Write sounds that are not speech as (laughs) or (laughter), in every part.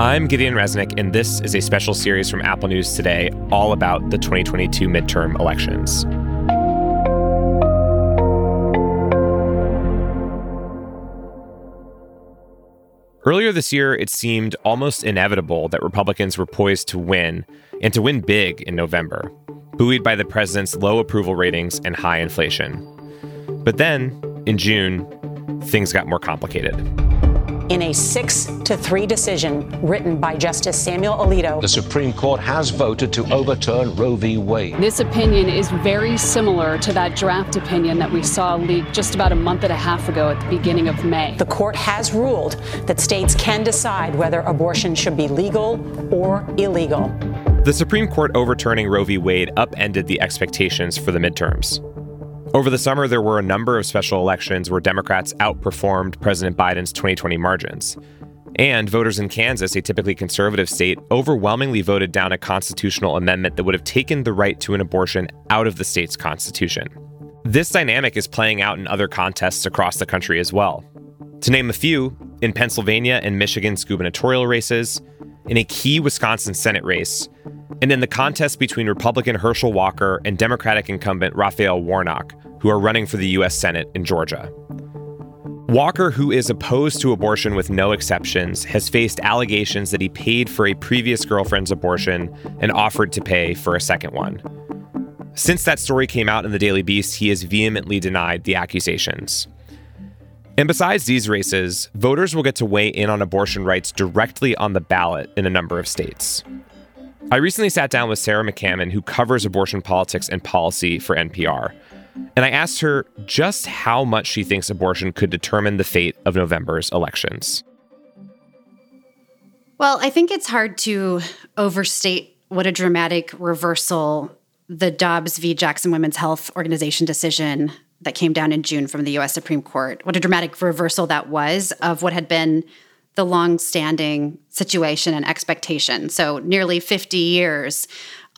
I'm Gideon Resnick, and this is a special series from Apple News Today all about the 2022 midterm elections. Earlier this year, it seemed almost inevitable that Republicans were poised to win, and to win big in November, buoyed by the president's low approval ratings and high inflation. But then, in June, things got more complicated in a six to three decision written by Justice Samuel Alito. The Supreme Court has voted to overturn Roe v. Wade. This opinion is very similar to that draft opinion that we saw leaked just about a month and a half ago at the beginning of May. The court has ruled that states can decide whether abortion should be legal or illegal. The Supreme Court overturning Roe v. Wade upended the expectations for the midterms. Over the summer, there were a number of special elections where Democrats outperformed President Biden's 2020 margins. And voters in Kansas, a typically conservative state, overwhelmingly voted down a constitutional amendment that would have taken the right to an abortion out of the state's constitution. This dynamic is playing out in other contests across the country as well. To name a few, in Pennsylvania and Michigan's gubernatorial races, in a key Wisconsin Senate race, and in the contest between Republican Herschel Walker and Democratic incumbent Raphael Warnock, who are running for the U.S. Senate in Georgia. Walker, who is opposed to abortion with no exceptions, has faced allegations that he paid for a previous girlfriend's abortion and offered to pay for a second one. Since that story came out in the Daily Beast, he has vehemently denied the accusations. And besides these races, voters will get to weigh in on abortion rights directly on the ballot in a number of states. I recently sat down with Sarah McCammon, who covers abortion politics and policy for NPR. And I asked her just how much she thinks abortion could determine the fate of November's elections. Well, I think it's hard to overstate what a dramatic reversal the Dobbs v. Jackson Women's Health Organization decision that came down in June from the US Supreme Court, what a dramatic reversal that was of what had been the long-standing situation and expectation. So nearly 50 years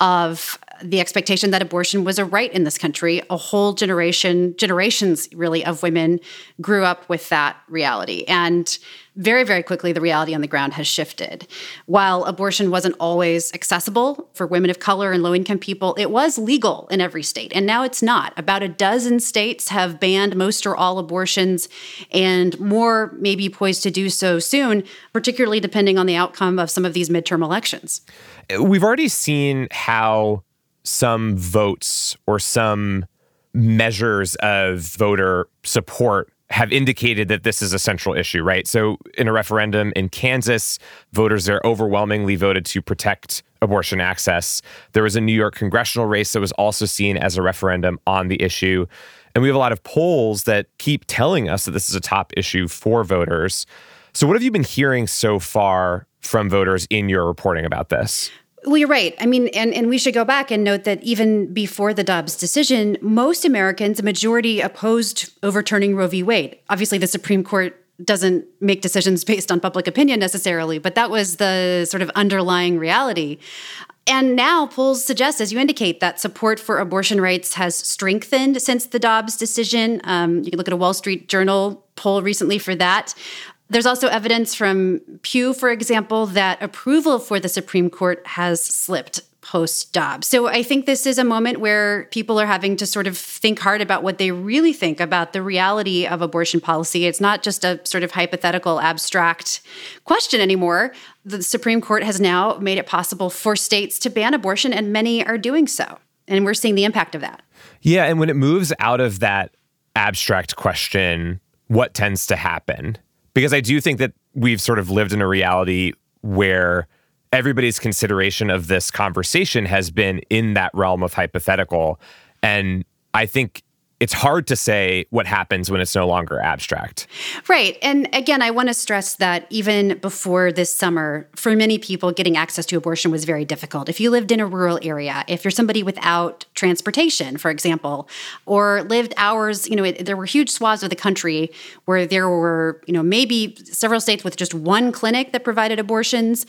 of the expectation that abortion was a right in this country. A whole generation, generations really, of women grew up with that reality. And very, very quickly, the reality on the ground has shifted. While abortion wasn't always accessible for women of color and low income people, it was legal in every state. And now it's not. About a dozen states have banned most or all abortions, and more may be poised to do so soon, particularly depending on the outcome of some of these midterm elections. We've already seen how some votes or some measures of voter support have indicated that this is a central issue, right? So, in a referendum in Kansas, voters there overwhelmingly voted to protect abortion access. There was a New York congressional race that was also seen as a referendum on the issue. And we have a lot of polls that keep telling us that this is a top issue for voters. So, what have you been hearing so far from voters in your reporting about this? Well, you're right. I mean, and, and we should go back and note that even before the Dobbs decision, most Americans, a majority opposed overturning Roe v. Wade. Obviously, the Supreme Court doesn't make decisions based on public opinion necessarily, but that was the sort of underlying reality. And now polls suggest, as you indicate, that support for abortion rights has strengthened since the Dobbs decision. Um, you can look at a Wall Street Journal poll recently for that. There's also evidence from Pew, for example, that approval for the Supreme Court has slipped post Dobbs. So I think this is a moment where people are having to sort of think hard about what they really think about the reality of abortion policy. It's not just a sort of hypothetical, abstract question anymore. The Supreme Court has now made it possible for states to ban abortion, and many are doing so. And we're seeing the impact of that. Yeah. And when it moves out of that abstract question, what tends to happen? Because I do think that we've sort of lived in a reality where everybody's consideration of this conversation has been in that realm of hypothetical. And I think it's hard to say what happens when it's no longer abstract. Right. And again, I want to stress that even before this summer, for many people, getting access to abortion was very difficult. If you lived in a rural area, if you're somebody without transportation, for example, or lived hours, you know, it, there were huge swaths of the country where there were, you know, maybe several states with just one clinic that provided abortions.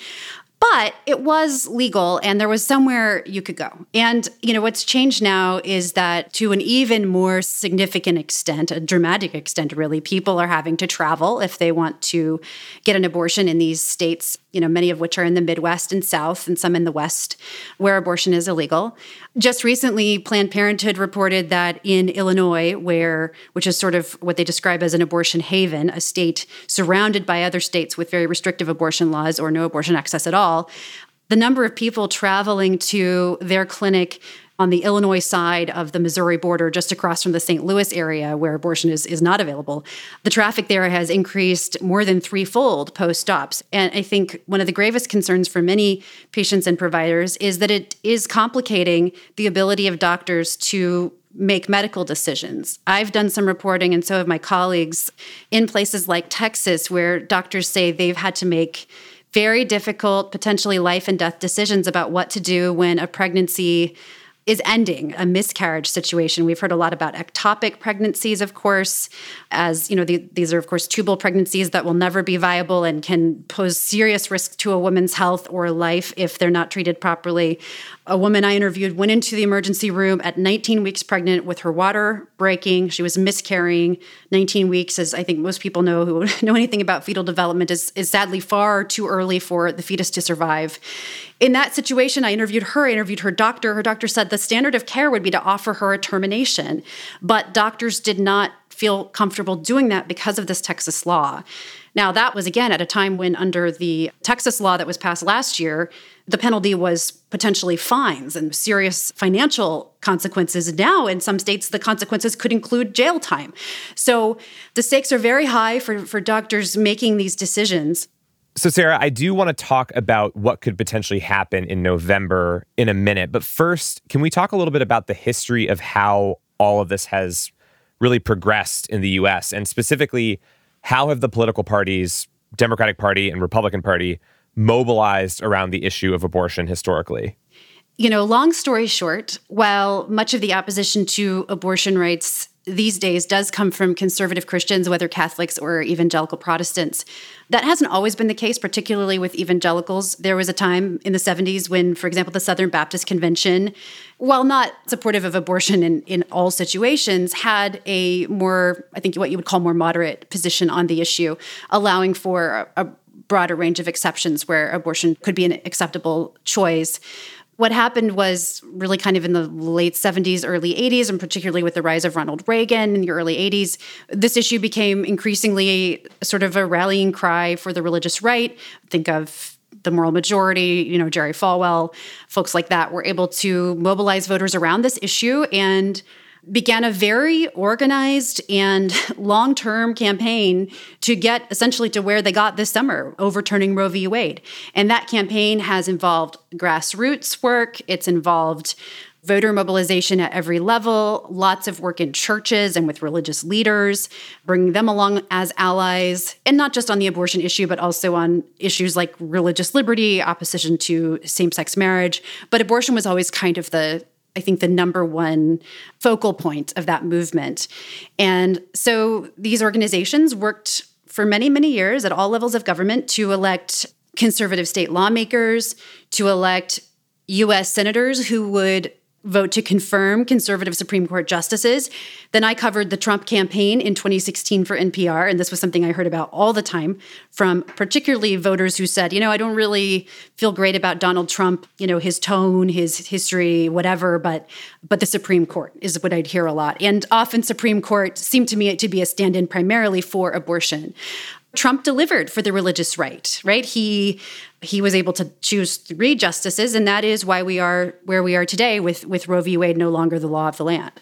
But it was legal and there was somewhere you could go. And, you know, what's changed now is that to an even more significant extent, a dramatic extent, really, people are having to travel if they want to get an abortion in these states, you know, many of which are in the Midwest and South and some in the West where abortion is illegal. Just recently, Planned Parenthood reported that in Illinois, where, which is sort of what they describe as an abortion haven, a state surrounded by other states with very restrictive abortion laws or no abortion access at the number of people traveling to their clinic on the Illinois side of the Missouri border, just across from the St. Louis area where abortion is, is not available, the traffic there has increased more than threefold post Dobbs. And I think one of the gravest concerns for many patients and providers is that it is complicating the ability of doctors to make medical decisions. I've done some reporting, and so have my colleagues, in places like Texas, where doctors say they've had to make very difficult, potentially life and death decisions about what to do when a pregnancy is ending a miscarriage situation. We've heard a lot about ectopic pregnancies, of course, as you know, the, these are of course tubal pregnancies that will never be viable and can pose serious risk to a woman's health or life if they're not treated properly. A woman I interviewed went into the emergency room at 19 weeks pregnant with her water breaking. She was miscarrying. 19 weeks, as I think most people know who (laughs) know anything about fetal development, is, is sadly far too early for the fetus to survive. In that situation, I interviewed her, I interviewed her doctor. Her doctor said the standard of care would be to offer her a termination, but doctors did not feel comfortable doing that because of this Texas law. Now, that was again at a time when, under the Texas law that was passed last year, the penalty was potentially fines and serious financial consequences. Now, in some states, the consequences could include jail time. So the stakes are very high for, for doctors making these decisions. So, Sarah, I do want to talk about what could potentially happen in November in a minute. But first, can we talk a little bit about the history of how all of this has really progressed in the US? And specifically, how have the political parties, Democratic Party and Republican Party, mobilized around the issue of abortion historically? You know, long story short, while much of the opposition to abortion rights these days does come from conservative Christians, whether Catholics or evangelical Protestants. That hasn't always been the case, particularly with evangelicals. There was a time in the 70s when, for example, the Southern Baptist Convention, while not supportive of abortion in, in all situations, had a more, I think, what you would call more moderate position on the issue, allowing for a, a broader range of exceptions where abortion could be an acceptable choice what happened was really kind of in the late 70s, early 80s, and particularly with the rise of Ronald Reagan in the early 80s, this issue became increasingly sort of a rallying cry for the religious right. Think of the moral majority, you know, Jerry Falwell, folks like that were able to mobilize voters around this issue and began a very organized and (laughs) long term campaign to get essentially to where they got this summer, overturning Roe v. Wade. And that campaign has involved grassroots work, it's involved voter mobilization at every level, lots of work in churches and with religious leaders, bringing them along as allies, and not just on the abortion issue, but also on issues like religious liberty, opposition to same sex marriage. But abortion was always kind of the I think, the number one focal point of that movement. And so these organizations worked for many, many years at all levels of government to elect conservative state lawmakers, to elect US senators who would vote to confirm conservative Supreme Court justices. Then I covered the Trump campaign in 2016 for NPR, and this was something I heard about all the time from particularly voters who said, you know, I don't really feel great about Donald Trump, you know, his tone, his history, whatever, but but the Supreme Court is what I'd hear a lot. And often Supreme Court seemed to me to be a stand-in primarily for abortion. Trump delivered for the religious right, right? He he was able to choose three justices, and that is why we are where we are today with with Roe v. Wade no longer the law of the land.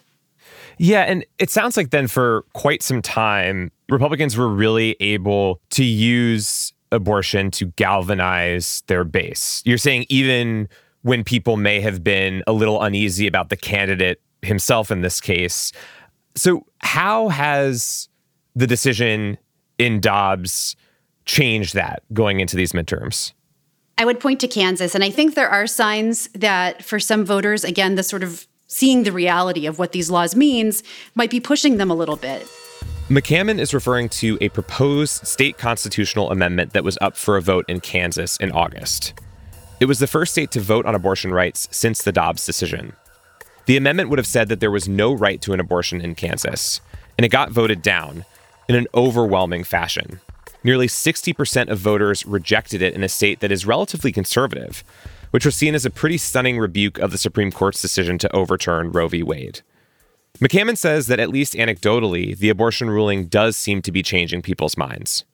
Yeah, and it sounds like then for quite some time, Republicans were really able to use abortion to galvanize their base. You're saying even when people may have been a little uneasy about the candidate himself in this case. So, how has the decision in Dobbs change that going into these midterms? I would point to Kansas. And I think there are signs that for some voters, again, the sort of seeing the reality of what these laws means might be pushing them a little bit. McCammon is referring to a proposed state constitutional amendment that was up for a vote in Kansas in August. It was the first state to vote on abortion rights since the Dobbs decision. The amendment would have said that there was no right to an abortion in Kansas, and it got voted down in an overwhelming fashion. Nearly 60% of voters rejected it in a state that is relatively conservative, which was seen as a pretty stunning rebuke of the Supreme Court's decision to overturn Roe v. Wade. McCammon says that at least anecdotally, the abortion ruling does seem to be changing people's minds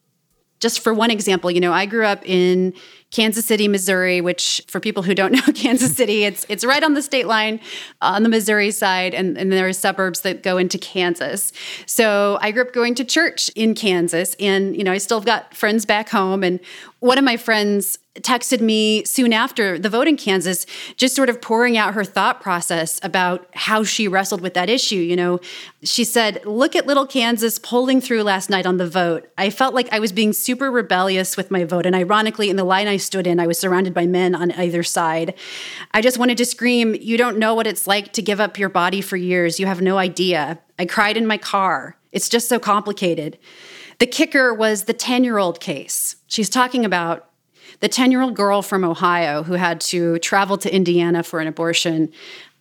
just for one example, you know, I grew up in Kansas City, Missouri, which for people who don't (laughs) know Kansas City, it's it's right on the state line uh, on the Missouri side, and, and there are suburbs that go into Kansas. So I grew up going to church in Kansas, and you know, I still got friends back home. And one of my friends texted me soon after the vote in Kansas, just sort of pouring out her thought process about how she wrestled with that issue. You know, she said, Look at little Kansas pulling through last night on the vote. I felt like I was being super rebellious with my vote. And ironically, in the line I stood in, I was surrounded by men on either side. I just wanted to scream, You don't know what it's like to give up your body for years. You have no idea. I cried in my car. It's just so complicated. The kicker was the 10 year old case. She's talking about the 10 year old girl from Ohio who had to travel to Indiana for an abortion.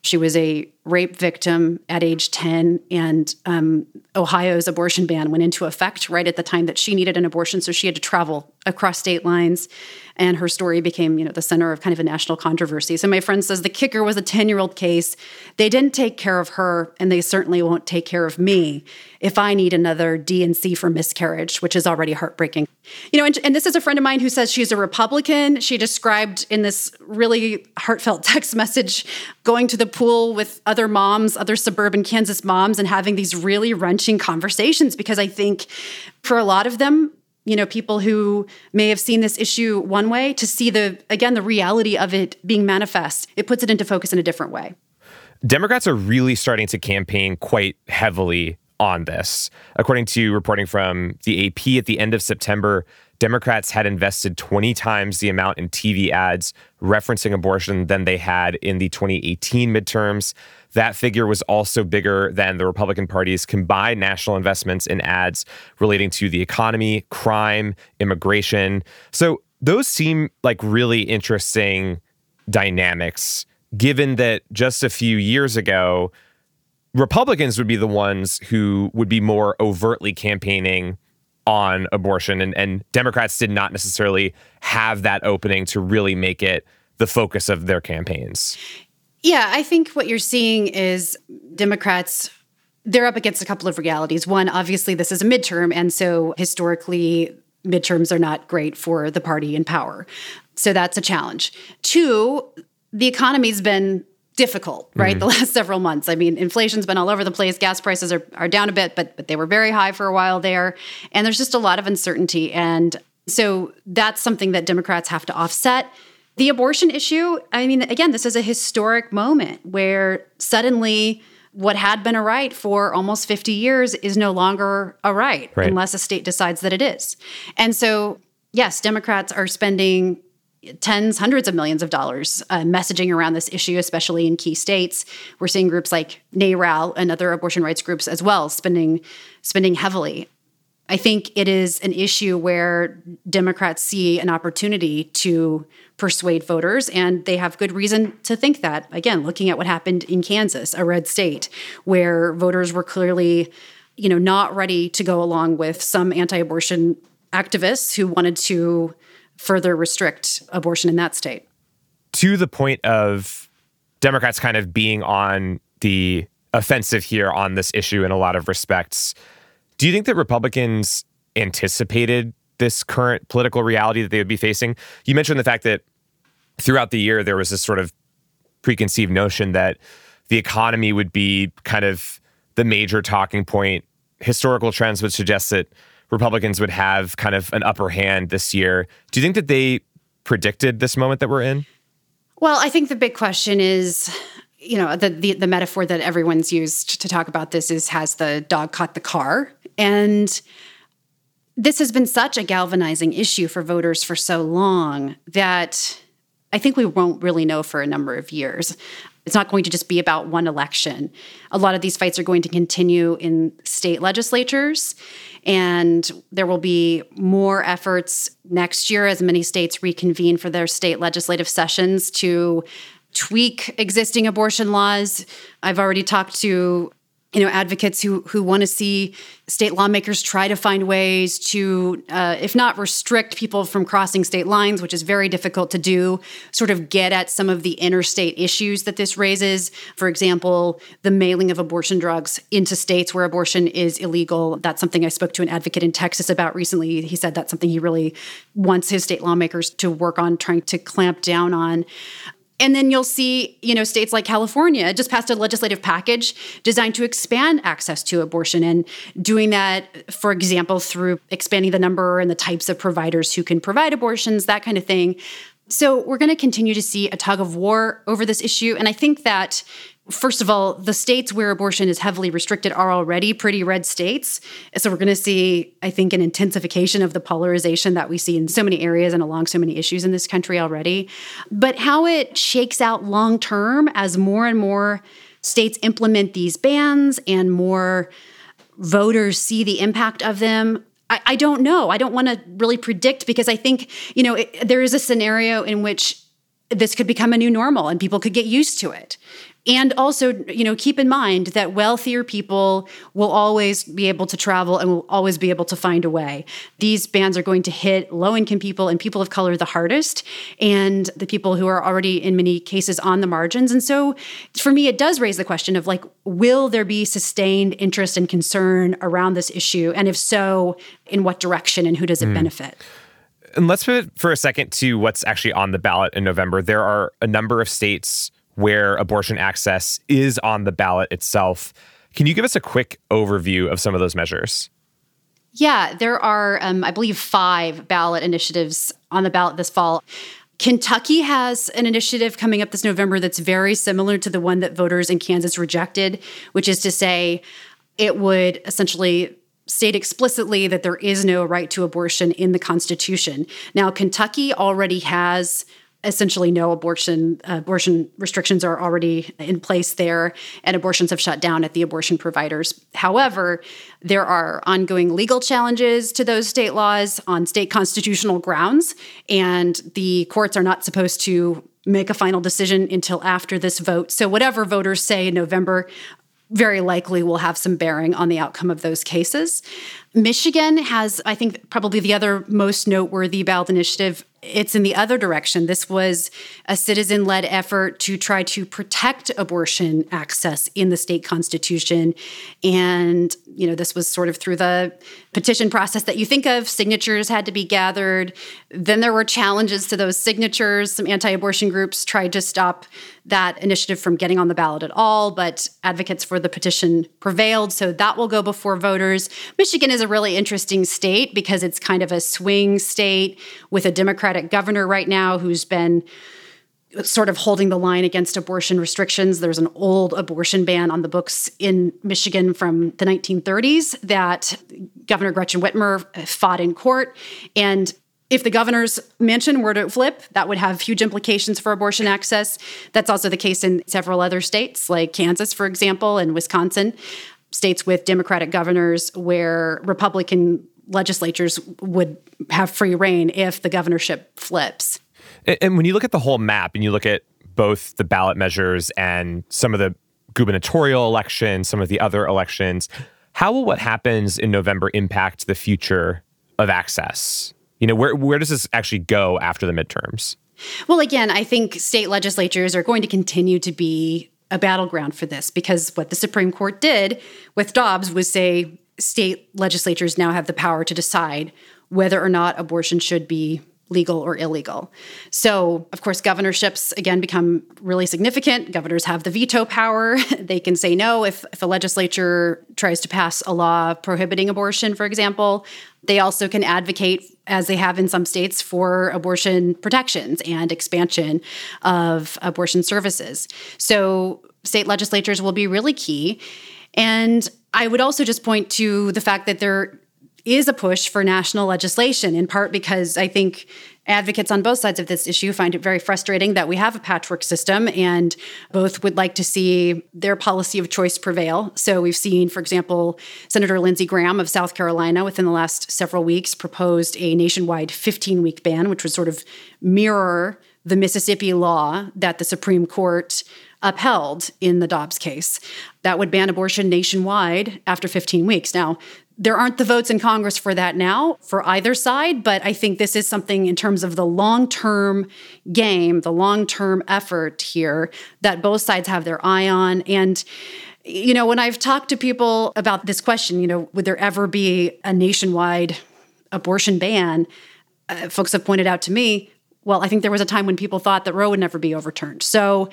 She was a rape victim at age 10, and um, Ohio's abortion ban went into effect right at the time that she needed an abortion. So she had to travel across state lines and her story became you know the center of kind of a national controversy. So my friend says the kicker was a 10 year old case. They didn't take care of her and they certainly won't take care of me if i need another d&c for miscarriage which is already heartbreaking. You know and, and this is a friend of mine who says she's a republican. She described in this really heartfelt (laughs) text message going to the pool with other moms other suburban kansas moms and having these really wrenching conversations because i think for a lot of them you know people who may have seen this issue one way to see the again the reality of it being manifest it puts it into focus in a different way. Democrats are really starting to campaign quite heavily on this. According to reporting from the ap at the end of september Democrats had invested 20 times the amount in TV ads referencing abortion than they had in the 2018 midterms. That figure was also bigger than the Republican Party's combined national investments in ads relating to the economy, crime, immigration. So those seem like really interesting dynamics, given that just a few years ago, Republicans would be the ones who would be more overtly campaigning on abortion, and, and Democrats did not necessarily have that opening to really make it the focus of their campaigns. Yeah, I think what you're seeing is Democrats they're up against a couple of realities. One, obviously this is a midterm and so historically midterms are not great for the party in power. So that's a challenge. Two, the economy's been difficult, right? Mm-hmm. The last (laughs) several months. I mean, inflation's been all over the place. Gas prices are, are down a bit, but but they were very high for a while there. And there's just a lot of uncertainty. And so that's something that Democrats have to offset. The abortion issue, I mean, again, this is a historic moment where suddenly what had been a right for almost 50 years is no longer a right, right. unless a state decides that it is. And so, yes, Democrats are spending tens, hundreds of millions of dollars uh, messaging around this issue, especially in key states. We're seeing groups like NARAL and other abortion rights groups as well spending spending heavily. I think it is an issue where Democrats see an opportunity to persuade voters, and they have good reason to think that. Again, looking at what happened in Kansas, a red state, where voters were clearly, you know, not ready to go along with some anti-abortion activists who wanted to further restrict abortion in that state. To the point of Democrats kind of being on the offensive here on this issue in a lot of respects, do you think that Republicans anticipated this current political reality that they would be facing? You mentioned the fact that throughout the year there was this sort of preconceived notion that the economy would be kind of the major talking point. Historical trends would suggest that Republicans would have kind of an upper hand this year. Do you think that they predicted this moment that we're in? Well, I think the big question is, you know, the, the, the metaphor that everyone's used to talk about this is has the dog caught the car? And this has been such a galvanizing issue for voters for so long that I think we won't really know for a number of years. It's not going to just be about one election. A lot of these fights are going to continue in state legislatures. And there will be more efforts next year as many states reconvene for their state legislative sessions to tweak existing abortion laws. I've already talked to you know advocates who who want to see state lawmakers try to find ways to uh, if not restrict people from crossing state lines which is very difficult to do sort of get at some of the interstate issues that this raises. For example the mailing of abortion drugs into states where abortion is illegal. That's something i spoke to an advocate in texas about recently. He said that's something he really wants his state lawmakers to work on trying to clamp down on and then you'll see, you know, states like California just passed a legislative package designed to expand access to abortion and doing that, for example, through expanding the number and the types of providers who can provide abortions, that kind of thing. So we're going to continue to see a tug of war over this issue. And I think that First of all, the states where abortion is heavily restricted are already pretty red states. So we're going to see, I think, an intensification of the polarization that we see in so many areas and along so many issues in this country already. But how it shakes out long term as more and more states implement these bans and more voters see the impact of them, I, I don't know. I don't want to really predict because I think, you know, it, there is a scenario in which this could become a new normal and people could get used to it. And also, you know, keep in mind that wealthier people will always be able to travel and will always be able to find a way. These bans are going to hit low income people and people of color the hardest, and the people who are already, in many cases, on the margins. And so, for me, it does raise the question of like, will there be sustained interest and concern around this issue? And if so, in what direction and who does it mm. benefit? And let's pivot for a second to what's actually on the ballot in November. There are a number of states where abortion access is on the ballot itself. Can you give us a quick overview of some of those measures? Yeah, there are, um, I believe, five ballot initiatives on the ballot this fall. Kentucky has an initiative coming up this November that's very similar to the one that voters in Kansas rejected, which is to say it would essentially state explicitly that there is no right to abortion in the Constitution. Now, Kentucky already has essentially no abortion abortion restrictions are already in place there and abortions have shut down at the abortion providers however there are ongoing legal challenges to those state laws on state constitutional grounds and the courts are not supposed to make a final decision until after this vote so whatever voters say in november very likely will have some bearing on the outcome of those cases. Michigan has, I think, probably the other most noteworthy ballot initiative it's in the other direction. This was a citizen led effort to try to protect abortion access in the state constitution. And, you know, this was sort of through the petition process that you think of. Signatures had to be gathered. Then there were challenges to those signatures. Some anti abortion groups tried to stop that initiative from getting on the ballot at all, but advocates for the petition prevailed. So that will go before voters. Michigan is a really interesting state because it's kind of a swing state with a Democratic governor right now who's been sort of holding the line against abortion restrictions. There's an old abortion ban on the books in Michigan from the 1930s that Governor Gretchen Whitmer fought in court. And if the governor's mansion were to flip, that would have huge implications for abortion access. That's also the case in several other states, like Kansas, for example, and Wisconsin, states with Democratic governors where Republican legislatures would have free rein if the governorship flips. And when you look at the whole map and you look at both the ballot measures and some of the gubernatorial elections, some of the other elections, how will what happens in November impact the future of access? You know, where where does this actually go after the midterms? Well, again, I think state legislatures are going to continue to be a battleground for this because what the Supreme Court did with Dobbs was say state legislatures now have the power to decide whether or not abortion should be legal or illegal. So, of course, governorships again become really significant. Governors have the veto power. (laughs) they can say no if, if a legislature tries to pass a law prohibiting abortion, for example. They also can advocate, as they have in some states, for abortion protections and expansion of abortion services. So, state legislatures will be really key. And I would also just point to the fact that there is a push for national legislation, in part because I think advocates on both sides of this issue find it very frustrating that we have a patchwork system and both would like to see their policy of choice prevail. So we've seen, for example, Senator Lindsey Graham of South Carolina within the last several weeks proposed a nationwide 15 week ban, which would sort of mirror the Mississippi law that the Supreme Court upheld in the Dobbs case. That would ban abortion nationwide after 15 weeks. Now, there aren't the votes in Congress for that now for either side, but I think this is something in terms of the long term game, the long term effort here that both sides have their eye on. And, you know, when I've talked to people about this question, you know, would there ever be a nationwide abortion ban? Uh, folks have pointed out to me, well, I think there was a time when people thought that Roe would never be overturned. So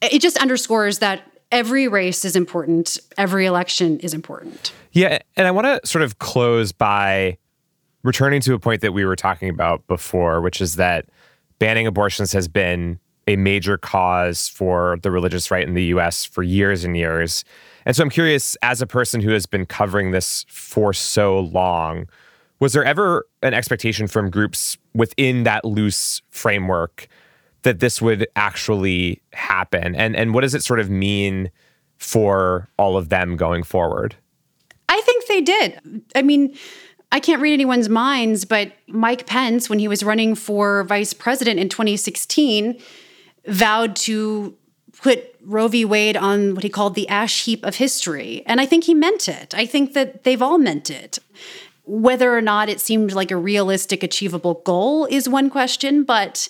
it just underscores that every race is important, every election is important. Yeah. And I want to sort of close by returning to a point that we were talking about before, which is that banning abortions has been a major cause for the religious right in the US for years and years. And so I'm curious, as a person who has been covering this for so long, was there ever an expectation from groups within that loose framework that this would actually happen? And and what does it sort of mean for all of them going forward? I think they did. I mean, I can't read anyone's minds, but Mike Pence, when he was running for vice president in 2016, vowed to put Roe v. Wade on what he called the ash heap of history. And I think he meant it. I think that they've all meant it. Whether or not it seemed like a realistic, achievable goal is one question, but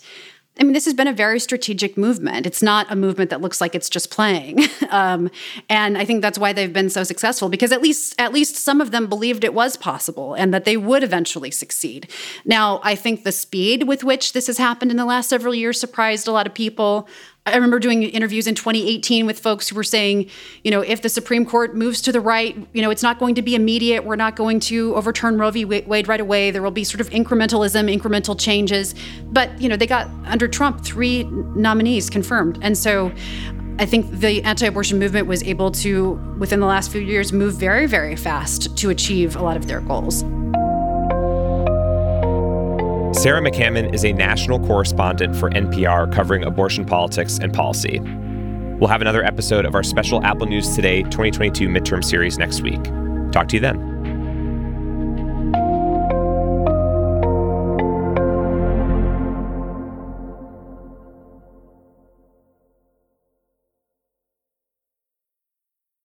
I mean, this has been a very strategic movement. It's not a movement that looks like it's just playing, (laughs) um, and I think that's why they've been so successful because at least at least some of them believed it was possible and that they would eventually succeed. Now, I think the speed with which this has happened in the last several years surprised a lot of people. I remember doing interviews in 2018 with folks who were saying, you know, if the Supreme Court moves to the right, you know, it's not going to be immediate. We're not going to overturn Roe v. Wade right away. There will be sort of incrementalism, incremental changes. But, you know, they got under Trump three nominees confirmed. And so I think the anti abortion movement was able to, within the last few years, move very, very fast to achieve a lot of their goals. Sarah McCammon is a national correspondent for NPR covering abortion politics and policy. We'll have another episode of our special Apple News Today 2022 midterm series next week. Talk to you then.